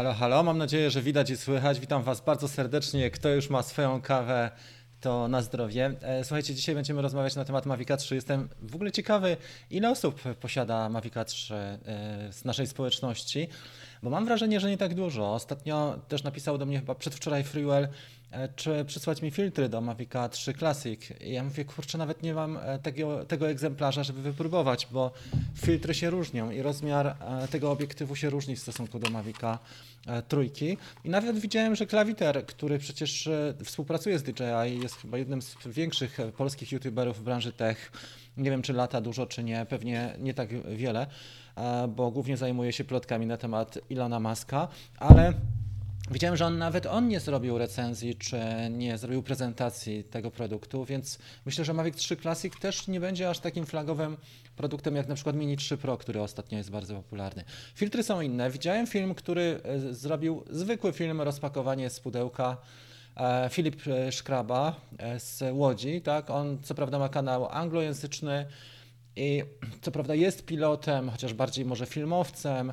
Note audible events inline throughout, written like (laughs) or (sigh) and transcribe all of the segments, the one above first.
Halo, halo, mam nadzieję, że widać i słychać. Witam Was bardzo serdecznie. Kto już ma swoją kawę, to na zdrowie. E, słuchajcie, dzisiaj będziemy rozmawiać na temat Mavica 3. Jestem w ogóle ciekawy, ile osób posiada Mavica 3 e, z naszej społeczności, bo mam wrażenie, że nie tak dużo. Ostatnio też napisał do mnie chyba przedwczoraj Freewell, czy przysłać mi filtry do Mavica 3 Classic. I ja mówię, kurczę, nawet nie mam tego, tego egzemplarza, żeby wypróbować, bo filtry się różnią i rozmiar tego obiektywu się różni w stosunku do Mavica E, trójki. I nawet widziałem, że Klawiter, który przecież e, współpracuje z DJI, jest chyba jednym z większych e, polskich youtuberów w branży tech. Nie wiem, czy lata dużo, czy nie, pewnie nie tak wiele, bo głównie zajmuje się plotkami na temat Ilona Maska, ale Widziałem, że on nawet on nie zrobił recenzji, czy nie zrobił prezentacji tego produktu, więc myślę, że Mavic 3 Classic też nie będzie aż takim flagowym produktem jak na przykład Mini 3 Pro, który ostatnio jest bardzo popularny. Filtry są inne. Widziałem film, który e, zrobił zwykły film, rozpakowanie z pudełka. E, Filip e, Szkraba z Łodzi, tak? On co prawda ma kanał anglojęzyczny i co prawda jest pilotem, chociaż bardziej może filmowcem,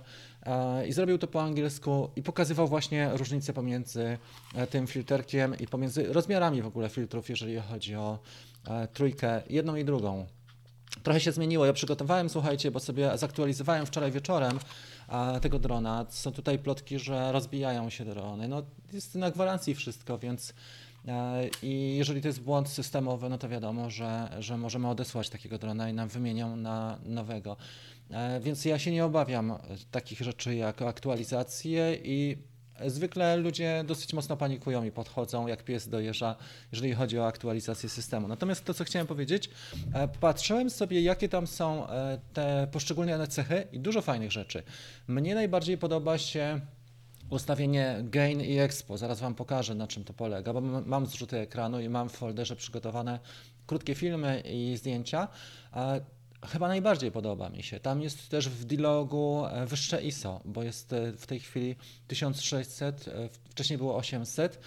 i zrobił to po angielsku i pokazywał właśnie różnicę pomiędzy tym filterkiem i pomiędzy rozmiarami w ogóle filtrów, jeżeli chodzi o trójkę, jedną i drugą. Trochę się zmieniło. Ja przygotowałem, słuchajcie, bo sobie zaktualizowałem wczoraj wieczorem tego drona. Są tutaj plotki, że rozbijają się drony. No, jest na gwarancji wszystko, więc e, i jeżeli to jest błąd systemowy, no to wiadomo, że, że możemy odesłać takiego drona i nam wymienią na nowego. E, więc ja się nie obawiam takich rzeczy jak aktualizacje i Zwykle ludzie dosyć mocno panikują i podchodzą, jak pies dojeżdża, jeżeli chodzi o aktualizację systemu. Natomiast to, co chciałem powiedzieć, e, patrzyłem sobie, jakie tam są e, te poszczególne cechy i dużo fajnych rzeczy. Mnie najbardziej podoba się ustawienie Gain i Expo. Zaraz Wam pokażę, na czym to polega, bo mam zrzuty ekranu i mam w folderze przygotowane krótkie filmy i zdjęcia. Chyba najbardziej podoba mi się. Tam jest też w D-Logu e, wyższe ISO, bo jest e, w tej chwili 1600, e, wcześniej było 800.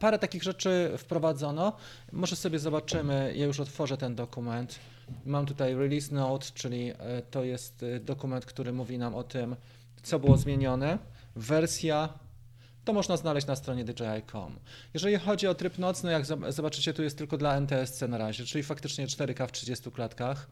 Parę takich rzeczy wprowadzono. Może sobie zobaczymy, ja już otworzę ten dokument. Mam tutaj release note, czyli to jest dokument, który mówi nam o tym, co było zmienione. Wersja to można znaleźć na stronie DJI.com. Jeżeli chodzi o tryb nocny, jak zobaczycie, tu jest tylko dla NTSC na razie, czyli faktycznie 4K w 30 klatkach.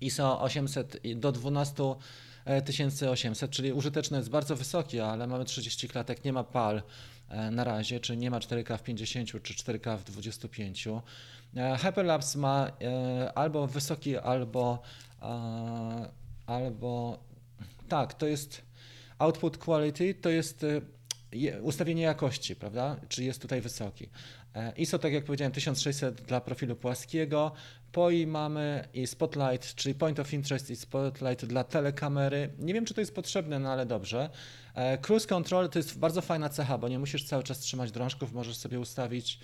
ISO 800 do 12800, czyli użyteczny jest bardzo wysoki, ale mamy 30 klatek, nie ma PAL e, na razie, czy nie ma 4K w 50 czy 4K w 25. E, Hyperlapse ma e, albo wysoki, albo albo tak, to jest output quality, to jest ustawienie jakości, prawda? Czy jest tutaj wysoki. ISO, tak jak powiedziałem, 1600 dla profilu płaskiego, POI mamy i Spotlight, czyli Point of Interest i Spotlight dla telekamery. Nie wiem, czy to jest potrzebne, no ale dobrze. E, cruise Control to jest bardzo fajna cecha, bo nie musisz cały czas trzymać drążków, możesz sobie ustawić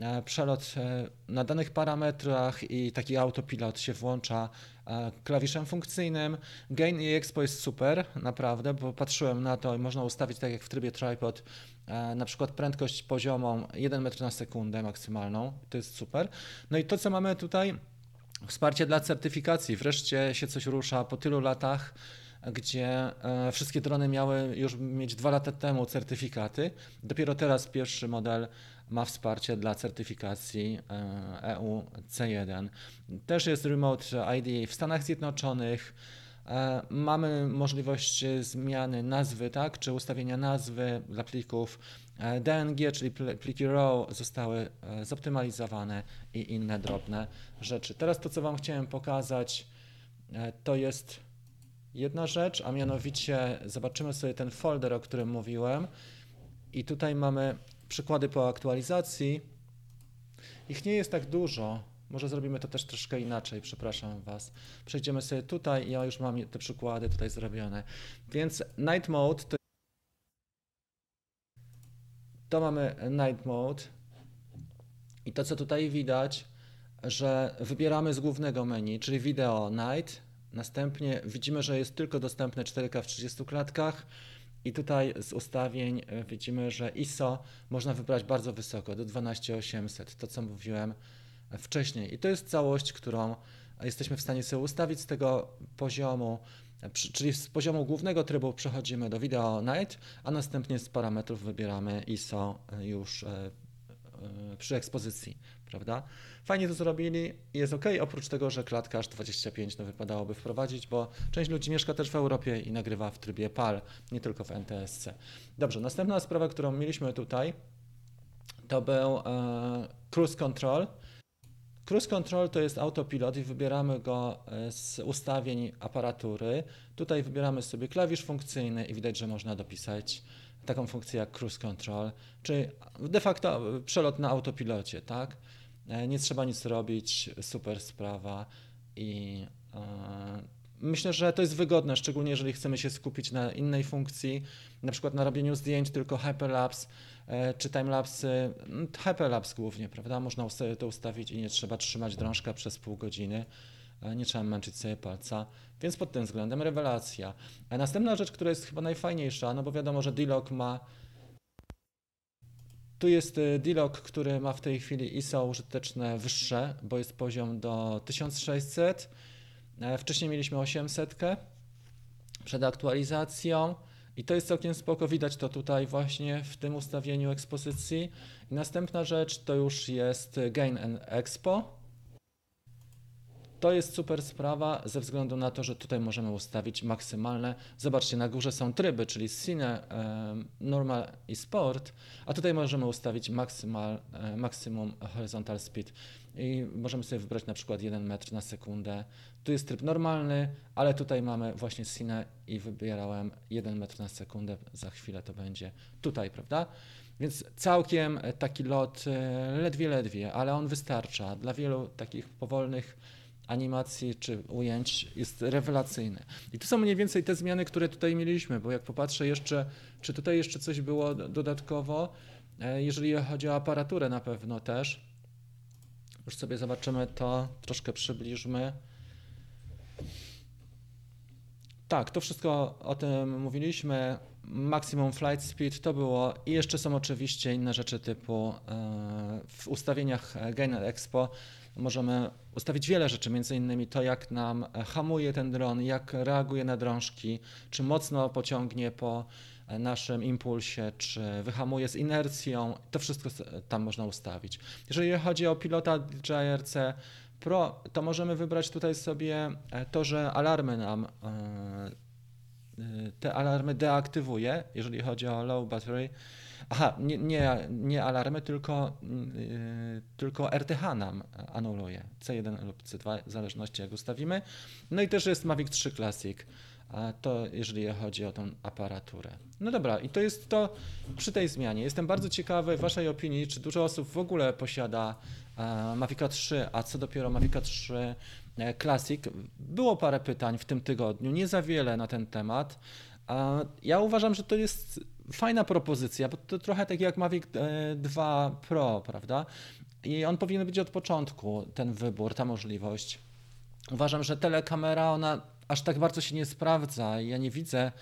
e, przelot e, na danych parametrach i taki autopilot się włącza klawiszem funkcyjnym. Gain i Expo jest super, naprawdę, bo patrzyłem na to i można ustawić tak jak w trybie tripod na przykład prędkość poziomą 1 metr na sekundę maksymalną, to jest super. No i to, co mamy tutaj, Wsparcie dla certyfikacji. Wreszcie się coś rusza po tylu latach, gdzie e, wszystkie drony miały już mieć dwa lata temu certyfikaty. Dopiero teraz pierwszy model ma wsparcie dla certyfikacji EU e C1. Też jest Remote ID w Stanach Zjednoczonych. E, mamy możliwość zmiany nazwy, tak, czy ustawienia nazwy dla plików E, DNG, czyli pliki RAW zostały zoptymalizowane i inne drobne rzeczy. Teraz to, co Wam chciałem pokazać, to jest jedna rzecz, a mianowicie zobaczymy sobie ten folder, o którym mówiłem i tutaj mamy przykłady po aktualizacji. Ich nie jest tak dużo, może zrobimy to też troszkę inaczej, przepraszam Was. Przejdziemy sobie tutaj ja już mam te przykłady tutaj zrobione. Więc Night Mode to to mamy Night Mode i to co tutaj widać, że wybieramy z głównego menu, czyli Video Night, następnie widzimy, że jest tylko dostępne 4K w 30 klatkach i tutaj z ustawień e, widzimy, że ISO można wybrać bardzo wysoko, do 12800, to co mówiłem wcześniej. I to jest całość, którą jesteśmy w stanie sobie ustawić z tego poziomu Czyli z poziomu głównego trybu przechodzimy do Video Night, a następnie z parametrów wybieramy ISO już e, e, przy ekspozycji, prawda? Fajnie to zrobili, jest ok, oprócz tego, że klatka aż 25 no, wypadałoby wprowadzić, bo część ludzi mieszka też w Europie i nagrywa w trybie PAL, nie tylko w NTSC. Dobrze, następna sprawa, którą mieliśmy tutaj, to był e, Cruise Control. Cruise Control to jest autopilot i wybieramy go e, z ustawień aparatury. Tutaj wybieramy sobie klawisz funkcyjny i widać, że można dopisać taką funkcję jak Cruise Control, czyli de facto e, przelot na autopilocie, tak? E, Nie trzeba nic robić, super sprawa i e, myślę, że to jest wygodne, szczególnie jeżeli chcemy się skupić na innej funkcji, na przykład na robieniu zdjęć, tylko hyperlapse czy timelapse, mm, hyperlapse głównie, prawda? Można to ustawić i nie trzeba trzymać drążka przez pół godziny, e, nie trzeba męczyć sobie palca, więc pod tym względem rewelacja. A następna rzecz, która jest chyba najfajniejsza, no bo wiadomo, że D-Log ma tu jest y, D-Log, który ma w tej chwili ISO użyteczne wyższe, bo jest poziom do 1600. E, Wcześniej mieliśmy 800 przed aktualizacją i to jest całkiem spoko. Widać to tutaj właśnie w tym ustawieniu ekspozycji. I następna rzecz to już jest Gain and Expo. To jest super sprawa ze względu na to, że tutaj możemy ustawić maksymalne. Zobaczcie, na górze są tryby, czyli Cine, Normal i Sport, a tutaj możemy ustawić maksymal, e, maksimum horizontal speed i możemy sobie wybrać na przykład 1 metr na sekundę. Tu jest tryb normalny, ale tutaj mamy właśnie Cine i wybierałem 1 metr na sekundę. Za chwilę to będzie tutaj, prawda? Więc całkiem e, taki lot e, ledwie, ledwie, ale on wystarcza. Dla wielu takich powolnych animacji czy ujęć jest rewelacyjny. I to są mniej więcej te zmiany, które tutaj mieliśmy, bo jak popatrzę jeszcze, czy tutaj jeszcze coś było do- dodatkowo, e, jeżeli chodzi o aparaturę na pewno też. Już sobie zobaczymy to, troszkę przybliżmy. Tak, to wszystko o tym mówiliśmy. Maximum flight speed to było i jeszcze są oczywiście inne rzeczy typu e, w ustawieniach Gain Expo możemy ustawić wiele rzeczy, między innymi to jak nam hamuje ten dron, jak reaguje na drążki, czy mocno pociągnie po naszym impulsie, czy wyhamuje z inercją. To wszystko s- tam można ustawić. Jeżeli chodzi o pilota DJI-RC Pro, to możemy wybrać tutaj sobie e, to, że alarmy nam e, te alarmy deaktywuje, jeżeli chodzi o low battery. Aha, nie, nie, nie alarmy, tylko, y, tylko RTH nam anuluje. C1 lub C2, w zależności jak ustawimy. No i też jest Mavic 3 Classic. A to jeżeli chodzi o tą aparaturę. No dobra, i to jest to przy tej zmianie. Jestem bardzo ciekawy Waszej opinii, czy dużo osób w ogóle posiada e, Mavica 3, a co dopiero Mavica 3 e, Classic. Było parę pytań w tym tygodniu, nie za wiele na ten temat. A Ja uważam, że to jest fajna propozycja, bo to trochę tak jak Mavic e, 2 Pro, prawda? I on powinien być od początku, ten wybór, ta możliwość. Uważam, że telekamera, ona aż tak bardzo się nie sprawdza i ja nie widzę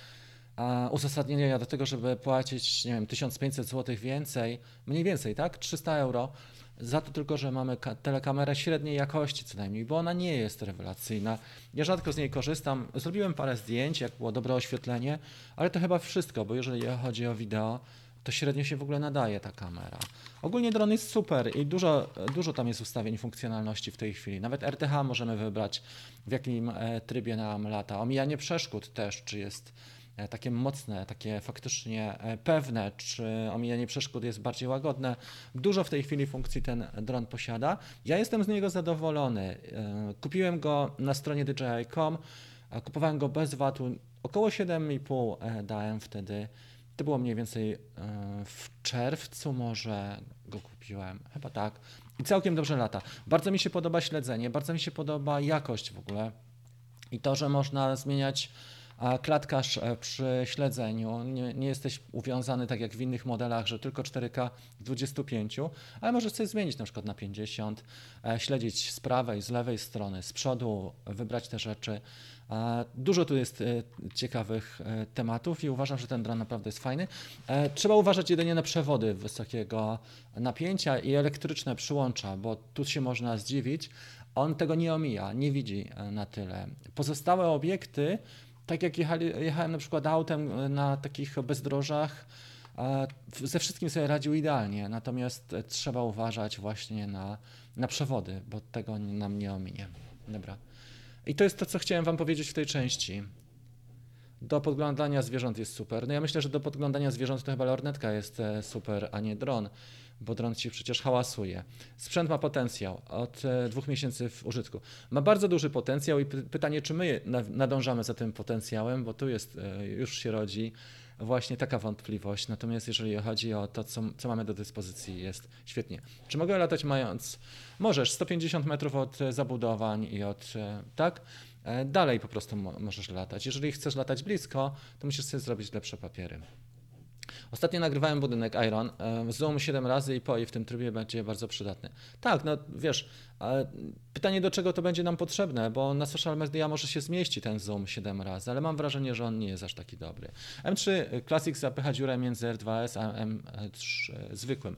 uzasadnienia do tego, żeby płacić, nie wiem, 1500 zł więcej, mniej więcej, tak? 300 euro za to tylko, że mamy ka- telekamerę średniej jakości co najmniej, bo ona nie jest rewelacyjna. Ja rzadko z niej korzystam. Zrobiłem parę zdjęć, jak było dobre oświetlenie, ale to chyba wszystko, bo jeżeli chodzi o wideo, to średnio się w ogóle nadaje ta kamera. Ogólnie dron jest super i dużo, dużo tam jest ustawień funkcjonalności w tej chwili. Nawet RTH możemy wybrać, w jakim e, trybie nam lata. Omijanie przeszkód też, czy jest takie mocne, takie faktycznie e, pewne, czy omijanie przeszkód jest bardziej łagodne. Dużo w tej chwili funkcji ten dron posiada. Ja jestem z niego zadowolony. E, Kupiłem go na stronie DJI.com, kupowałem go bez VAT-u. Około 7,5 e, dałem wtedy. To było mniej więcej e, w czerwcu może go kupiłem, chyba tak. I całkiem dobrze lata. Bardzo mi się podoba śledzenie, bardzo mi się podoba jakość w ogóle. I to, że można zmieniać a, klatkarz e, przy śledzeniu. Nie, nie jesteś uwiązany tak jak w innych modelach, że tylko 4K w 25, ale możesz coś zmienić na przykład na 50, e, śledzić z prawej, z lewej strony, z przodu, wybrać te rzeczy. E, Dużo tu jest ciekawych tematów i uważam, że ten dron naprawdę jest fajny. Trzeba uważać jedynie na przewody wysokiego napięcia i elektryczne przyłącza, bo tu się można zdziwić. On tego nie omija, nie widzi na tyle. Pozostałe obiekty tak jak jechali, jechałem na przykład autem na takich bezdrożach, ze wszystkim sobie radził idealnie, natomiast trzeba uważać właśnie na, na przewody, bo tego nam nie ominie. Dobra. I to jest to, co chciałem Wam powiedzieć w tej części. Do podglądania zwierząt jest super. No ja myślę, że do podglądania zwierząt to chyba lornetka jest e, super, a nie dron, bo dron ci przecież hałasuje. Sprzęt ma potencjał od e, dwóch miesięcy w użytku. Ma bardzo duży potencjał i pytanie, czy my nadążamy za tym potencjałem, bo tu jest, e, już się rodzi właśnie taka wątpliwość. Natomiast jeżeli chodzi o to, co, co mamy do dyspozycji, jest świetnie. Czy mogę latać mając? Możesz, 150 metrów od zabudowań i od, tak? E, dalej po prostu możesz latać. Jeżeli chcesz latać blisko, to musisz sobie zrobić lepsze papiery. Ostatnio nagrywałem budynek Iron. Zoom 7 razy i po i w tym trybie będzie bardzo przydatny. Tak, no wiesz, pytanie do czego to będzie nam potrzebne, bo na social media może się zmieści ten zoom 7 razy, ale mam wrażenie, że on nie jest aż taki dobry. M3 Classic zapycha dziurę między R2S a M3 zwykłym.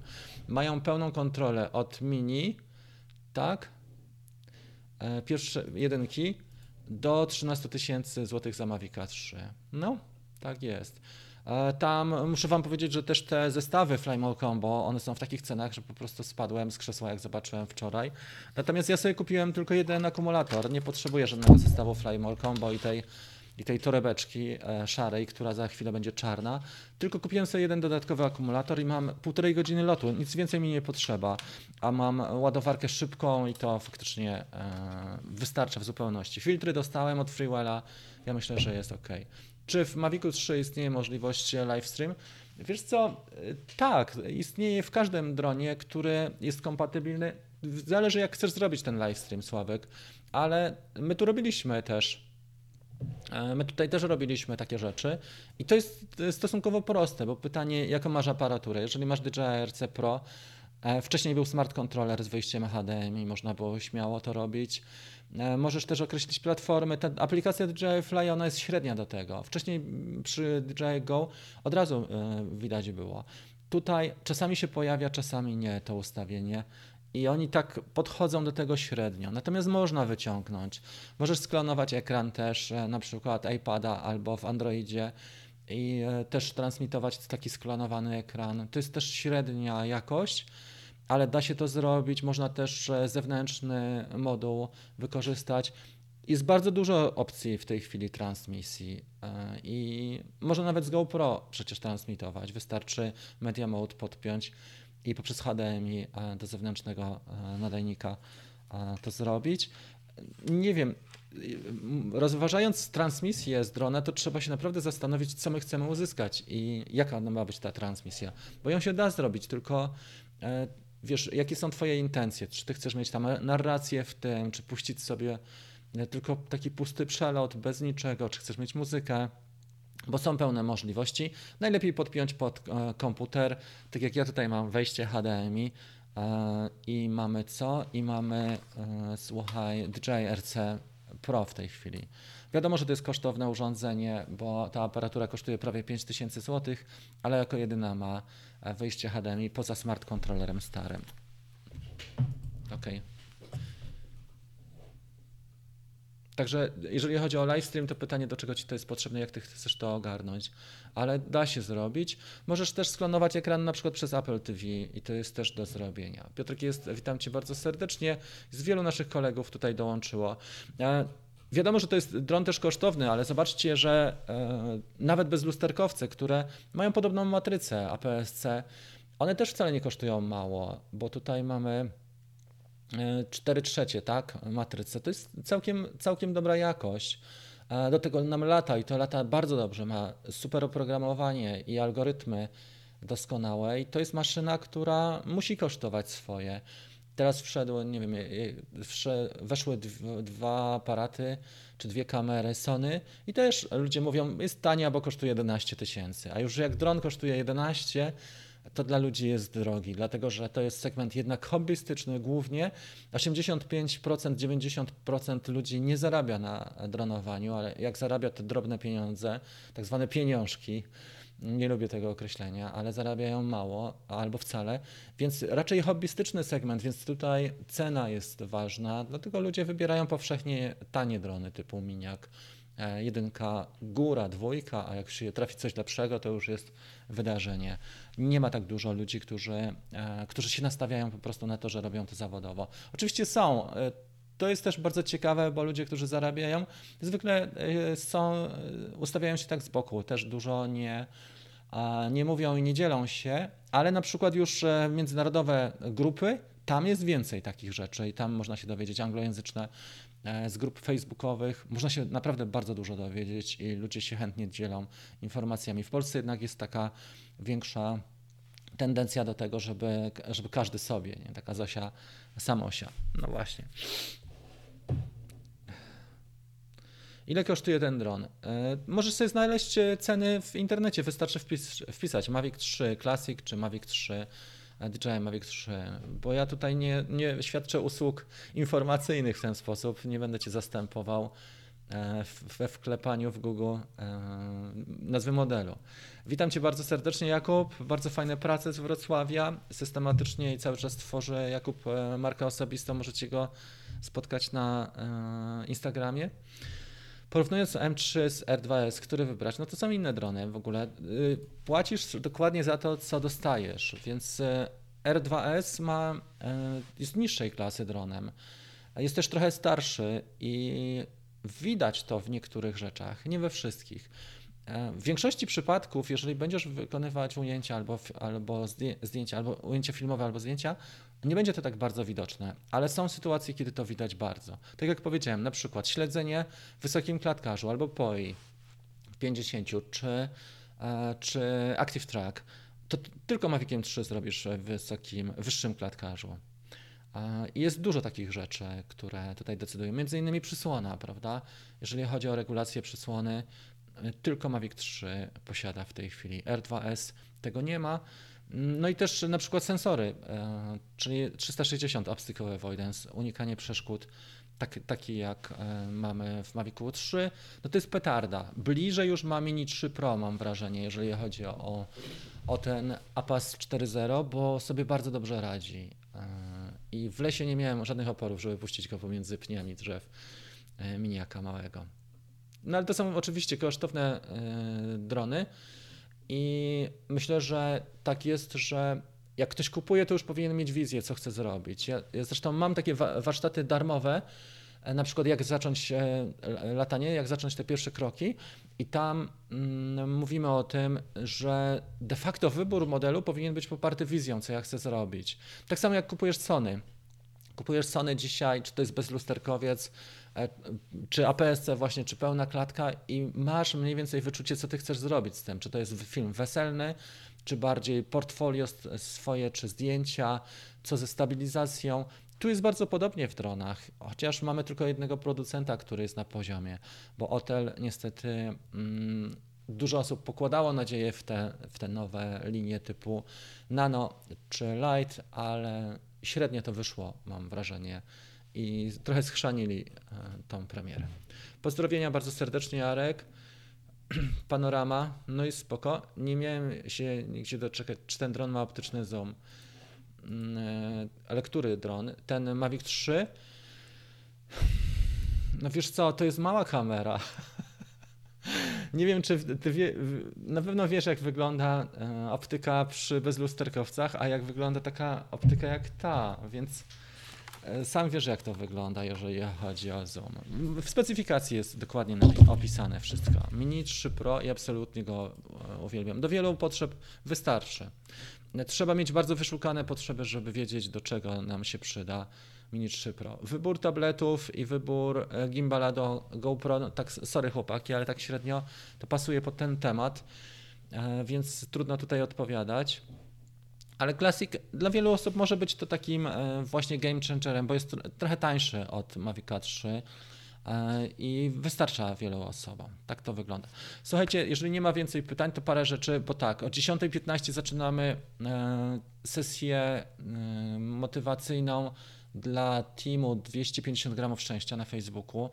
Mają pełną kontrolę od mini, tak? E, pierwsze jedynki do 13 tysięcy złotych za Mavic 3. No, tak jest. E, tam muszę Wam powiedzieć, że też te zestawy Flymall Combo, one są w takich cenach, że po prostu spadłem z krzesła, jak zobaczyłem wczoraj. Natomiast ja sobie kupiłem tylko jeden akumulator, nie potrzebuję żadnego zestawu Flymall Combo i tej i tej torebeczki e, szarej, która za chwilę będzie czarna. Tylko kupiłem sobie jeden dodatkowy akumulator i mam półtorej godziny lotu. Nic więcej mi nie potrzeba, a mam ładowarkę szybką i to faktycznie e, wystarcza w zupełności. Filtry dostałem od Freewella, ja myślę, że jest ok. Czy w Mavicu 3 istnieje możliwość livestream? Wiesz co, e, tak, istnieje w każdym dronie, który jest kompatybilny. Zależy jak chcesz zrobić ten livestream, Sławek, ale my tu robiliśmy też E, my tutaj też robiliśmy takie rzeczy i to jest stosunkowo proste, bo pytanie, jaką masz aparaturę? Jeżeli masz DJI RC Pro, e, wcześniej był smart controller z wyjściem HDMI, można było śmiało to robić. E, możesz też określić platformy. Ta aplikacja DJI Fly, ona jest średnia do tego. Wcześniej przy DJI Go od razu widać było. Tutaj czasami się pojawia, czasami nie to ustawienie. I oni tak podchodzą do tego średnio. Natomiast można wyciągnąć. Możesz sklonować ekran też, e, na przykład iPada albo w Androidzie i e, też transmitować taki sklonowany ekran. To jest też średnia jakość, ale da się to zrobić. Można też e, zewnętrzny moduł wykorzystać. Jest bardzo dużo opcji w tej chwili transmisji i można nawet z GoPro przecież transmitować. Wystarczy Media Mode podpiąć i poprzez HDMI e, do zewnętrznego e, nadajnika e, to zrobić. Nie wiem, rozważając transmisję z drona, to trzeba się naprawdę zastanowić, co my chcemy uzyskać i jaka ma być ta transmisja. Bo ją się da zrobić, tylko wiesz, jakie są Twoje intencje? Czy Ty chcesz mieć tam narrację w tym, czy puścić sobie tylko taki pusty przelot bez niczego, czy chcesz mieć muzykę? bo są pełne możliwości. Najlepiej podpiąć pod e, komputer, tak jak ja tutaj mam wejście HDMI e, i mamy co? I mamy, e, słuchaj, DJI RC Pro w tej chwili. Wiadomo, że to jest kosztowne urządzenie, bo ta aparatura kosztuje prawie 5000 zł, ale jako jedyna ma wejście HDMI poza smart kontrolerem starym. OK. Także jeżeli chodzi o livestream, to pytanie, do czego ci to jest potrzebne, jak ty chcesz to ogarnąć, ale da się zrobić. Możesz też sklonować ekran na przykład przez Apple TV i to jest też do zrobienia. Piotrek jest, witam cię bardzo serdecznie. Z wielu naszych kolegów tutaj dołączyło. E, wiadomo, że to jest dron też kosztowny, ale zobaczcie, że e, nawet bezlusterkowce, które mają podobną matrycę APS-C, one też wcale nie kosztują mało, bo tutaj mamy 4 trzecie, tak, matrycę. To jest całkiem, całkiem dobra jakość. Do tego nam lata i to lata bardzo dobrze, ma super oprogramowanie i algorytmy doskonałe i to jest maszyna, która musi kosztować swoje. Teraz wszedły, nie wiem, weszły dwa aparaty czy dwie kamery Sony i też ludzie mówią, jest tania, bo kosztuje 11 tysięcy, a już jak dron kosztuje 11, to dla ludzi jest drogi, dlatego że to jest segment jednak hobbystyczny głównie. 85%, 90% ludzi nie zarabia na dronowaniu, ale jak zarabia te drobne pieniądze, tak zwane pieniążki, nie lubię tego określenia, ale zarabiają mało albo wcale, więc raczej hobbystyczny segment, więc tutaj cena jest ważna, dlatego ludzie wybierają powszechnie tanie drony typu miniak e, jedynka, góra, dwójka, a jak się trafi coś lepszego, to już jest wydarzenie. Nie ma tak dużo ludzi, którzy, e, którzy się nastawiają po prostu na to, że robią to zawodowo. Oczywiście są. To jest też bardzo ciekawe, bo ludzie, którzy zarabiają, zwykle e, są, e, ustawiają się tak z boku. Też dużo nie, nie mówią i nie dzielą się, ale na przykład już e, międzynarodowe grupy, tam jest więcej takich rzeczy i tam można się dowiedzieć anglojęzyczne z grup facebookowych. Można się naprawdę bardzo dużo dowiedzieć i ludzie się chętnie dzielą informacjami. W Polsce jednak jest taka większa tendencja do tego, żeby, żeby każdy sobie, nie? taka Zosia samosia. No właśnie. Ile kosztuje ten dron? E, Możesz sobie znaleźć e, ceny w internecie, wystarczy wpis, wpisać Mavic 3 Classic czy Mavic 3 e, DJI Mavic 3, bo ja tutaj nie, nie świadczę usług informacyjnych w ten sposób, nie będę Cię zastępował e, we wklepaniu w Google nazwy modelu. Witam Cię bardzo serdecznie Jakub, bardzo fajne prace z Wrocławia, systematycznie i cały czas tworzę. Jakub markę osobistą, możecie go spotkać na Instagramie. Porównując M3 z R2S, który wybrać, no to są inne drony w ogóle. Y, Płacisz dokładnie za to, co dostajesz, więc y, R2S ma, y, jest niższej klasy dronem. Jest też trochę starszy i widać to w niektórych rzeczach, nie we wszystkich. W większości przypadków, jeżeli będziesz wykonywać ujęcia albo, albo zdję- zdjęcia, albo ujęcia filmowe, albo zdjęcia, nie będzie to tak bardzo widoczne, ale są sytuacje, kiedy to widać bardzo. Tak jak powiedziałem, na przykład śledzenie w wysokim klatkarzu albo POI w 50 czy, e, czy Active Track, to tylko Maviciem 3 zrobisz w wysokim, wyższym klatkarzu. I jest dużo takich rzeczy, które tutaj decydują. Między innymi przysłona, prawda? Jeżeli chodzi o regulację przysłony, tylko Mavic 3 posiada w tej chwili. R2S tego nie ma. No i też na przykład sensory, e, czyli 360 Obstacle Avoidance, unikanie przeszkód, tak, jak e, mamy w Mavicu 3, no to jest petarda. Bliżej już ma Mini 3 Pro, mam wrażenie, jeżeli chodzi o, o ten APAS 4.0, bo sobie bardzo dobrze radzi. E, I w lesie nie miałem żadnych oporów, żeby puścić go pomiędzy pniami drzew miniaka małego. No ale to są oczywiście kosztowne e, drony i myślę, że tak jest, że jak ktoś kupuje, to już powinien mieć wizję, co chce zrobić. Ja, ja zresztą mam takie wa- warsztaty darmowe, e, na przykład jak zacząć e, latanie, jak zacząć te pierwsze kroki i tam mm, mówimy o tym, że de facto wybór modelu powinien być poparty wizją, co ja chcę zrobić. Tak samo jak kupujesz Sony. Kupujesz Sony dzisiaj, czy to jest bezlusterkowiec, czy APS-C właśnie, czy pełna klatka i masz mniej więcej wyczucie, co ty chcesz zrobić z tym. Czy to jest film weselny, czy bardziej portfolio swoje, czy zdjęcia, co ze stabilizacją. Tu jest bardzo podobnie w dronach, chociaż mamy tylko jednego producenta, który jest na poziomie, bo Otel niestety mm, dużo osób pokładało nadzieję w te, w te nowe linie typu Nano czy Light, ale średnio to wyszło, mam wrażenie, i trochę schrzanili e, tą premierę. Pozdrowienia bardzo serdecznie, Jarek. (clears throat) Panorama, no i spoko. Nie miałem się nigdzie doczekać, czy ten dron ma optyczny zoom. Mm, e, Ale który dron? Ten Mavic 3? No wiesz co, to jest mała kamera. (laughs) Nie wiem, czy ty wie, na pewno wiesz, jak wygląda e, optyka przy bezlusterkowcach, a jak wygląda taka optyka jak ta, więc sam wiesz, jak to wygląda, jeżeli chodzi o zoom. W specyfikacji jest dokładnie opisane wszystko. Mini 3 Pro i absolutnie go e, uwielbiam. Do wielu potrzeb wystarczy. Trzeba mieć bardzo wyszukane potrzeby, żeby wiedzieć, do czego nam się przyda Mini 3 Pro. Wybór tabletów i wybór e, gimbala do GoPro, no tak, sorry chłopaki, ale tak średnio to pasuje pod ten temat, e, więc trudno tutaj odpowiadać. Ale Classic dla wielu osób może być to takim e, właśnie game changerem, bo jest tr- trochę tańszy od Mavica 3 e, i wystarcza wielu osobom. Tak to wygląda. Słuchajcie, jeżeli nie ma więcej pytań, to parę rzeczy, bo tak, o 10.15 zaczynamy e, sesję motywacyjną dla teamu 250 gramów szczęścia na Facebooku.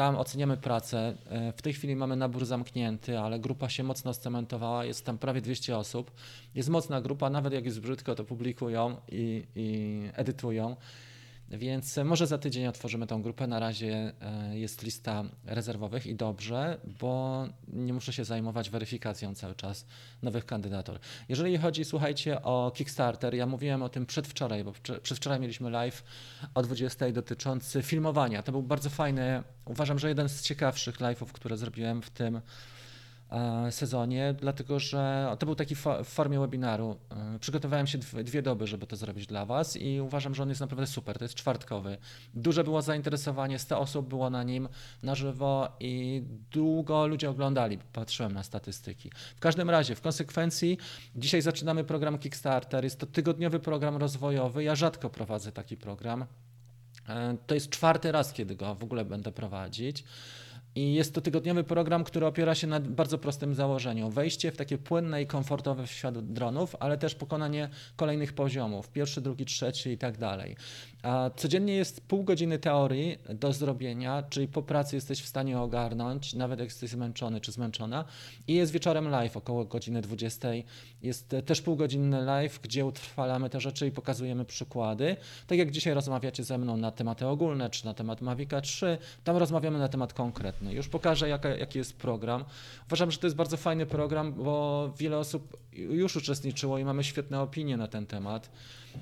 Tam oceniamy pracę. E, W tej chwili mamy nabór zamknięty, ale grupa się mocno scementowała. Jest tam prawie 200 osób. Jest mocna grupa, nawet jak jest brzydko, to publikują i, i edytują. Więc może za tydzień otworzymy tą grupę. Na razie e, jest lista rezerwowych i dobrze, bo nie muszę się zajmować weryfikacją cały czas nowych kandydatur. Jeżeli chodzi, słuchajcie, o Kickstarter, ja mówiłem o tym przedwczoraj, bo przedwczoraj mieliśmy live o 20 dotyczący filmowania. To był bardzo fajny, uważam, że jeden z ciekawszych live'ów, które zrobiłem w tym sezonie, dlatego że to był taki w formie webinaru. E, przygotowałem się dwie doby, żeby to zrobić dla Was i uważam, że on jest naprawdę super. To jest czwartkowy. Duże było zainteresowanie, 100 osób było na nim na żywo i długo ludzie oglądali. Patrzyłem na statystyki. W każdym razie, w konsekwencji, dzisiaj zaczynamy program Kickstarter. Jest to tygodniowy program rozwojowy. Ja rzadko prowadzę taki program. E, to jest czwarty raz, kiedy go w ogóle będę prowadzić. I jest to tygodniowy program, który opiera się na bardzo prostym założeniu. Wejście w takie płynne i komfortowe w świat dronów, ale też pokonanie kolejnych poziomów. Pierwszy, drugi, trzeci i tak dalej. A codziennie jest pół godziny teorii do zrobienia, czyli po pracy jesteś w stanie ogarnąć, nawet jak jesteś zmęczony czy zmęczona. I jest wieczorem live około godziny 20. Jest też półgodzinny live, gdzie utrwalamy te rzeczy i pokazujemy przykłady. Tak jak dzisiaj rozmawiacie ze mną na tematy ogólne, czy na temat Mavica 3, tam rozmawiamy na temat konkretny. Już pokażę, jaka, jaki jest program. Uważam, że to jest bardzo fajny program, bo wiele osób już uczestniczyło i mamy świetne opinie na ten temat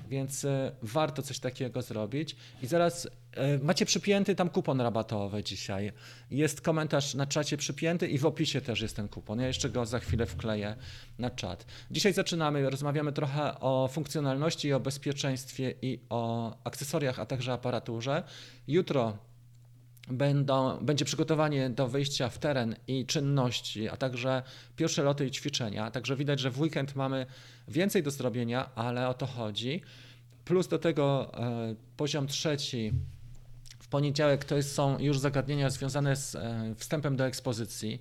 więc e, warto coś takiego zrobić. I zaraz e, macie przypięty tam kupon rabatowy dzisiaj. Jest komentarz na czacie przypięty i w opisie też jest ten kupon. Ja jeszcze go za chwilę wkleję na czat. Dzisiaj zaczynamy, rozmawiamy trochę o funkcjonalności, o bezpieczeństwie i o akcesoriach, a także aparaturze. Jutro będą, będzie przygotowanie do wyjścia w teren i czynności, a także pierwsze loty i ćwiczenia. Także widać, że w weekend mamy więcej do zrobienia, ale o to chodzi. Plus do tego e, poziom trzeci. W poniedziałek to są już zagadnienia związane z e, wstępem do ekspozycji,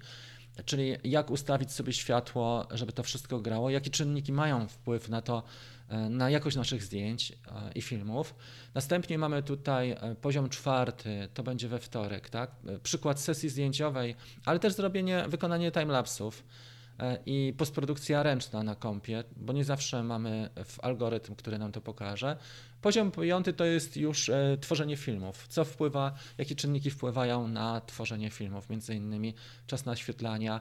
czyli jak ustawić sobie światło, żeby to wszystko grało, jakie czynniki mają wpływ na to, na jakość naszych zdjęć e, i filmów. Następnie mamy tutaj e, poziom czwarty, to będzie we wtorek, tak? Przykład sesji zdjęciowej, ale też zrobienie, wykonanie timelapsów i postprodukcja ręczna na kompie, bo nie zawsze mamy w algorytm, który nam to pokaże. Poziom piąty to jest już tworzenie filmów. Co wpływa, jakie czynniki wpływają na tworzenie filmów, między innymi czas naświetlania,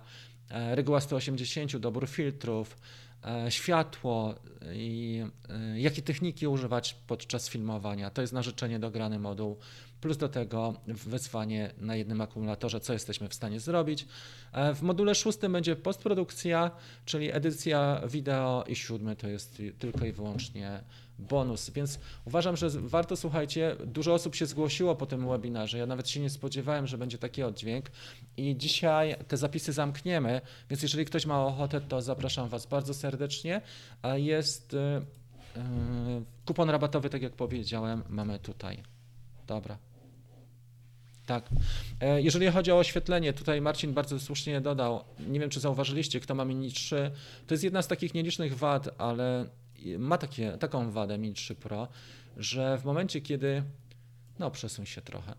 reguła 180, dobór filtrów, E, światło i e, jakie techniki używać podczas filmowania. To jest narzeczenie dograny moduł, plus do tego wyzwanie na jednym akumulatorze, co jesteśmy w stanie zrobić. E, w module szóstym będzie postprodukcja, czyli edycja wideo i siódmy to jest tylko i wyłącznie bonus. Więc uważam, że warto, słuchajcie, dużo osób się zgłosiło po tym webinarze. Ja nawet się nie spodziewałem, że będzie taki oddźwięk. I dzisiaj te zapisy zamkniemy, więc jeżeli ktoś ma ochotę, to zapraszam Was bardzo serdecznie. Jest y, y, kupon rabatowy, tak jak powiedziałem, mamy tutaj. Dobra. Tak. E, jeżeli chodzi o oświetlenie, tutaj Marcin bardzo słusznie dodał, nie wiem czy zauważyliście, kto ma Mini 3, to jest jedna z takich nielicznych wad, ale ma takie, taką wadę Mi 3 Pro, że w momencie, kiedy. No, przesuń się trochę.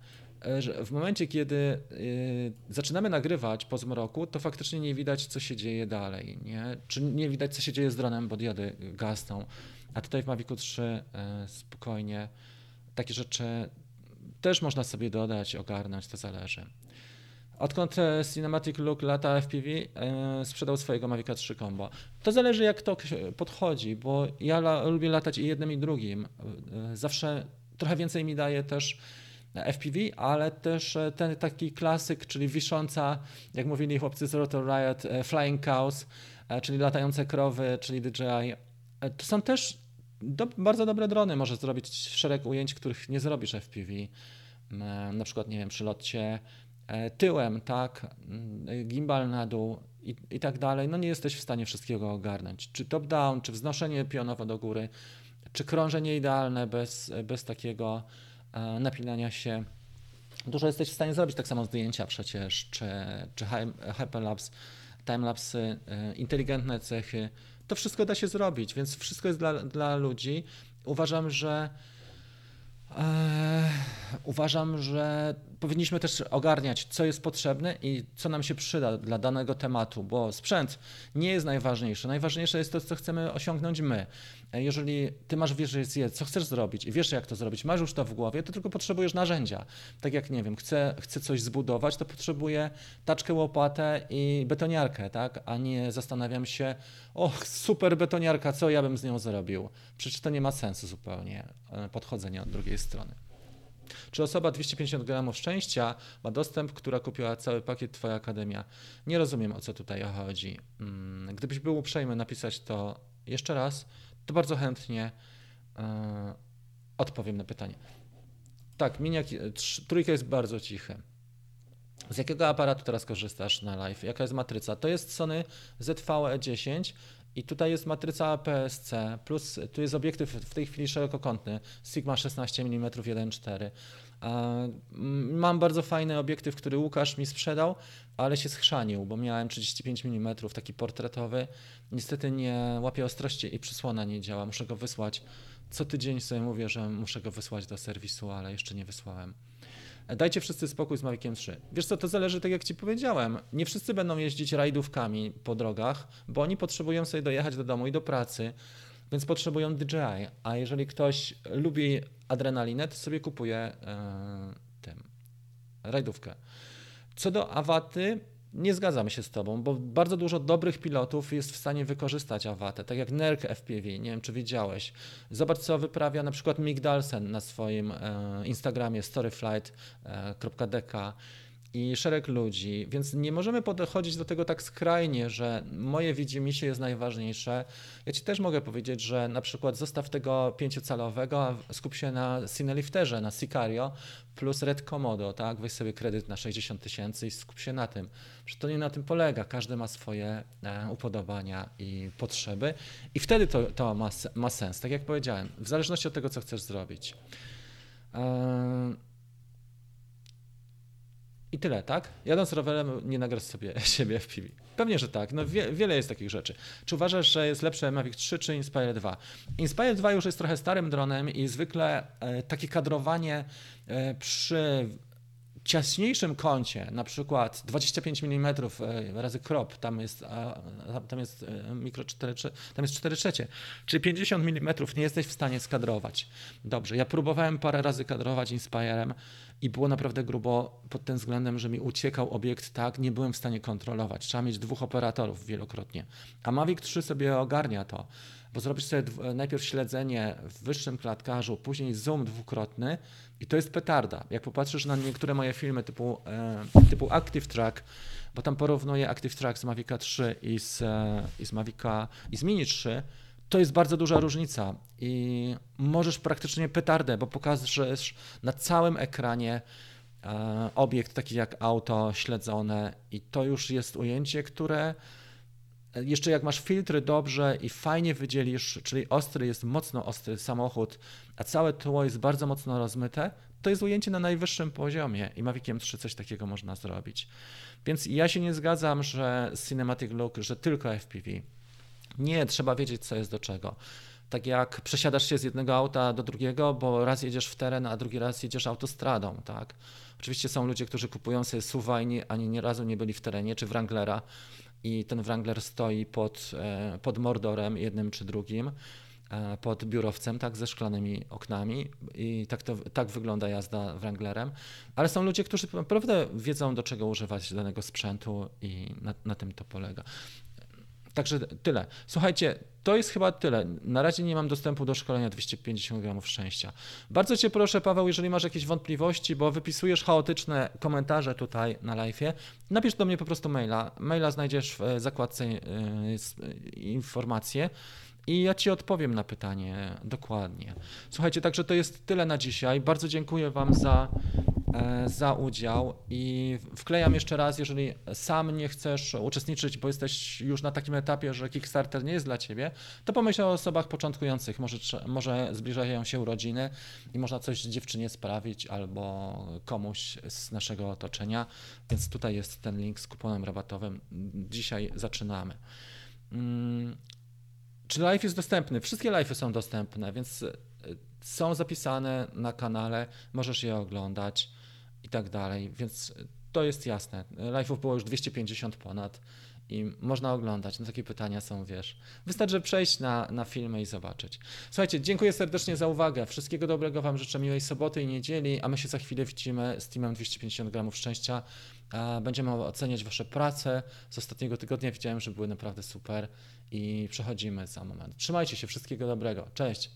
E, że w momencie, kiedy y, zaczynamy nagrywać po zmroku, to faktycznie nie widać, co się dzieje dalej. Nie? Czy nie widać, co się dzieje z dronem, bo diody gasną. A tutaj w Mavicu 3 y, e, spokojnie takie rzeczy też można sobie dodać, ogarnąć, to zależy. Odkąd e, Cinematic Look lata FPV e, sprzedał swojego Mavic 3 Combo. To zależy jak to podchodzi, bo ja la, lubię latać i jednym i drugim. E, zawsze trochę więcej mi daje też FPV, ale też ten taki klasyk, czyli wisząca, jak mówili chłopcy z Rotor Riot, Flying Cows, czyli latające krowy, czyli DJI. To są też do, bardzo dobre drony. Możesz zrobić szereg ujęć, których nie zrobisz FPV. Na przykład, nie wiem, przy locie E, tyłem, tak, mm, gimbal na dół i, i tak dalej, no nie jesteś w stanie wszystkiego ogarnąć. Czy top-down, czy wznoszenie pionowo do góry, czy krążenie idealne bez, bez takiego e, napinania się. Dużo jesteś w stanie zrobić, tak samo zdjęcia przecież, czy, czy hyperlapse, timelapsy, e, inteligentne cechy. To wszystko da się zrobić, więc wszystko jest dla, dla ludzi. Uważam, że Eee, uważam, że powinniśmy też ogarniać, co jest potrzebne i co nam się przyda dla danego tematu, bo sprzęt nie jest najważniejszy. Najważniejsze jest to, co chcemy osiągnąć my. E, jeżeli ty masz wiedzę, co chcesz zrobić i wiesz, jak to zrobić, masz już to w głowie, to tylko potrzebujesz narzędzia. Tak jak, nie wiem, chcę, chcę coś zbudować, to potrzebuję taczkę, łopatę i betoniarkę, tak? A nie zastanawiam się, o, super betoniarka, co ja bym z nią zrobił? Przecież to nie ma sensu zupełnie, e, podchodzenie od drugiej strony. Czy osoba 250 gramów szczęścia ma dostęp, która kupiła cały pakiet Twoja Akademia? Nie rozumiem, o co tutaj chodzi. Mm, gdybyś był uprzejmy napisać to jeszcze raz, to bardzo chętnie e, odpowiem na pytanie. Tak, miniak, trójka jest bardzo cichy. Z jakiego aparatu teraz korzystasz na live? Jaka jest matryca? To jest Sony ZV-E10 i tutaj jest matryca APS-C, plus tu jest obiektyw w tej chwili szerokokątny, Sigma 16 mm 1.4. Mam bardzo fajny obiektyw, który Łukasz mi sprzedał, ale się schrzanił, bo miałem 35 mm, taki portretowy. Niestety nie łapie ostrości i przysłona nie działa, muszę go wysłać. Co tydzień sobie mówię, że muszę go wysłać do serwisu, ale jeszcze nie wysłałem. Dajcie wszyscy spokój z Maviciem 3. Wiesz co, to zależy, tak jak Ci powiedziałem. Nie wszyscy będą jeździć rajdówkami po drogach, bo oni potrzebują sobie dojechać do domu i do pracy, więc potrzebują DJI. A jeżeli ktoś lubi adrenalinę, to sobie kupuje e, tym, rajdówkę. Co do awaty, nie zgadzam się z Tobą, bo bardzo dużo dobrych pilotów jest w stanie wykorzystać awatę, tak jak Nerk FPV, nie wiem czy widziałeś. Zobacz co wyprawia na przykład Migdalsen na swoim e, Instagramie storyflight.dk i szereg ludzi, więc nie możemy podchodzić do tego tak skrajnie, że moje widzimisię jest najważniejsze. Ja Ci też mogę powiedzieć, że na przykład zostaw tego pięciocalowego, a skup się na Cinelifterze, na Sicario plus Red Komodo, tak? Weź sobie kredyt na 60 tysięcy i skup się na tym. Że to nie na tym polega, każdy ma swoje e, upodobania i potrzeby i wtedy to, to ma, ma sens, tak jak powiedziałem, w zależności od tego, co chcesz zrobić. E, i tyle, tak? Jadąc rowerem nie nagrasz sobie (laughs) siebie w PV. Pewnie, że tak. No wie, wiele jest takich rzeczy. Czy uważasz, że jest lepsze Mavic 3 czy Inspire 2? Inspire 2 już jest trochę starym dronem i zwykle e, takie kadrowanie e, przy ciaśniejszym kącie, na przykład 25 mm e, razy crop, tam jest, tam jest e, mikro 4, tam jest 4 trzecie, czyli 50 mm nie jesteś w stanie skadrować. Dobrze, ja próbowałem parę razy kadrować Inspirem i było naprawdę grubo pod tym względem, że mi uciekał obiekt tak, nie byłem w stanie kontrolować. Trzeba mieć dwóch operatorów wielokrotnie. A Mavic 3 sobie ogarnia to, bo zrobisz sobie najpierw śledzenie w wyższym klatkarzu, później zoom dwukrotny i to jest petarda. Jak popatrzysz na niektóre moje filmy typu, e, typu Active Track, bo tam porównuję Active Track z Mavica 3 i z, e, i z Mavica i z Mini 3, to jest bardzo duża różnica i możesz praktycznie petardę, bo pokażesz na całym ekranie e, obiekt taki jak auto śledzone i to już jest ujęcie, które jeszcze jak masz filtry dobrze i fajnie wydzielisz, czyli ostry jest mocno ostry samochód, a całe tło jest bardzo mocno rozmyte, to jest ujęcie na najwyższym poziomie i Maviciem 3 coś takiego można zrobić. Więc ja się nie zgadzam, że Cinematic Look, że tylko FPV. Nie, trzeba wiedzieć, co jest do czego. Tak jak przesiadasz się z jednego auta do drugiego, bo raz jedziesz w teren, a drugi raz jedziesz autostradą, tak? Oczywiście są ludzie, którzy kupują sobie suwa i nie, ani nie razu nie byli w terenie, czy Wranglera i ten Wrangler stoi pod, e, pod Mordorem jednym czy drugim, e, pod biurowcem, tak, ze szklanymi oknami i tak, to, tak wygląda jazda Wranglerem, ale są ludzie, którzy naprawdę wiedzą, do czego używać danego sprzętu i na, na tym to polega. Także tyle. Słuchajcie, to jest chyba tyle. Na razie nie mam dostępu do szkolenia 250 gramów szczęścia. Bardzo Cię proszę, Paweł, jeżeli masz jakieś wątpliwości, bo wypisujesz chaotyczne komentarze tutaj na live, napisz do mnie po prostu maila. Maila znajdziesz w zakładce e, informacje i ja Ci odpowiem na pytanie dokładnie. Słuchajcie, także to jest tyle na dzisiaj. Bardzo dziękuję Wam za, e, za udział i wklejam jeszcze raz, jeżeli sam nie chcesz uczestniczyć, bo jesteś już na takim etapie, że Kickstarter nie jest dla Ciebie, to pomyśl o osobach początkujących. Może, może zbliżają się urodziny i można coś dziewczynie sprawić albo komuś z naszego otoczenia, więc tutaj jest ten link z kuponem rabatowym. Dzisiaj zaczynamy. Czy live jest dostępny? Wszystkie live są dostępne, więc e, są zapisane na kanale, możesz je oglądać. i tak dalej, więc to jest jasne. Live'ów było już 250 ponad i można oglądać. No takie pytania są, wiesz. Wystarczy przejść na, na filmy i zobaczyć. Słuchajcie, dziękuję serdecznie za uwagę. Wszystkiego dobrego Wam życzę miłej soboty i niedzieli, a my się za chwilę widzimy z teamem 250 gramów szczęścia. Będziemy oceniać Wasze prace. Z ostatniego tygodnia widziałem, że były naprawdę super i przechodzimy za moment. Trzymajcie się, wszystkiego dobrego. Cześć!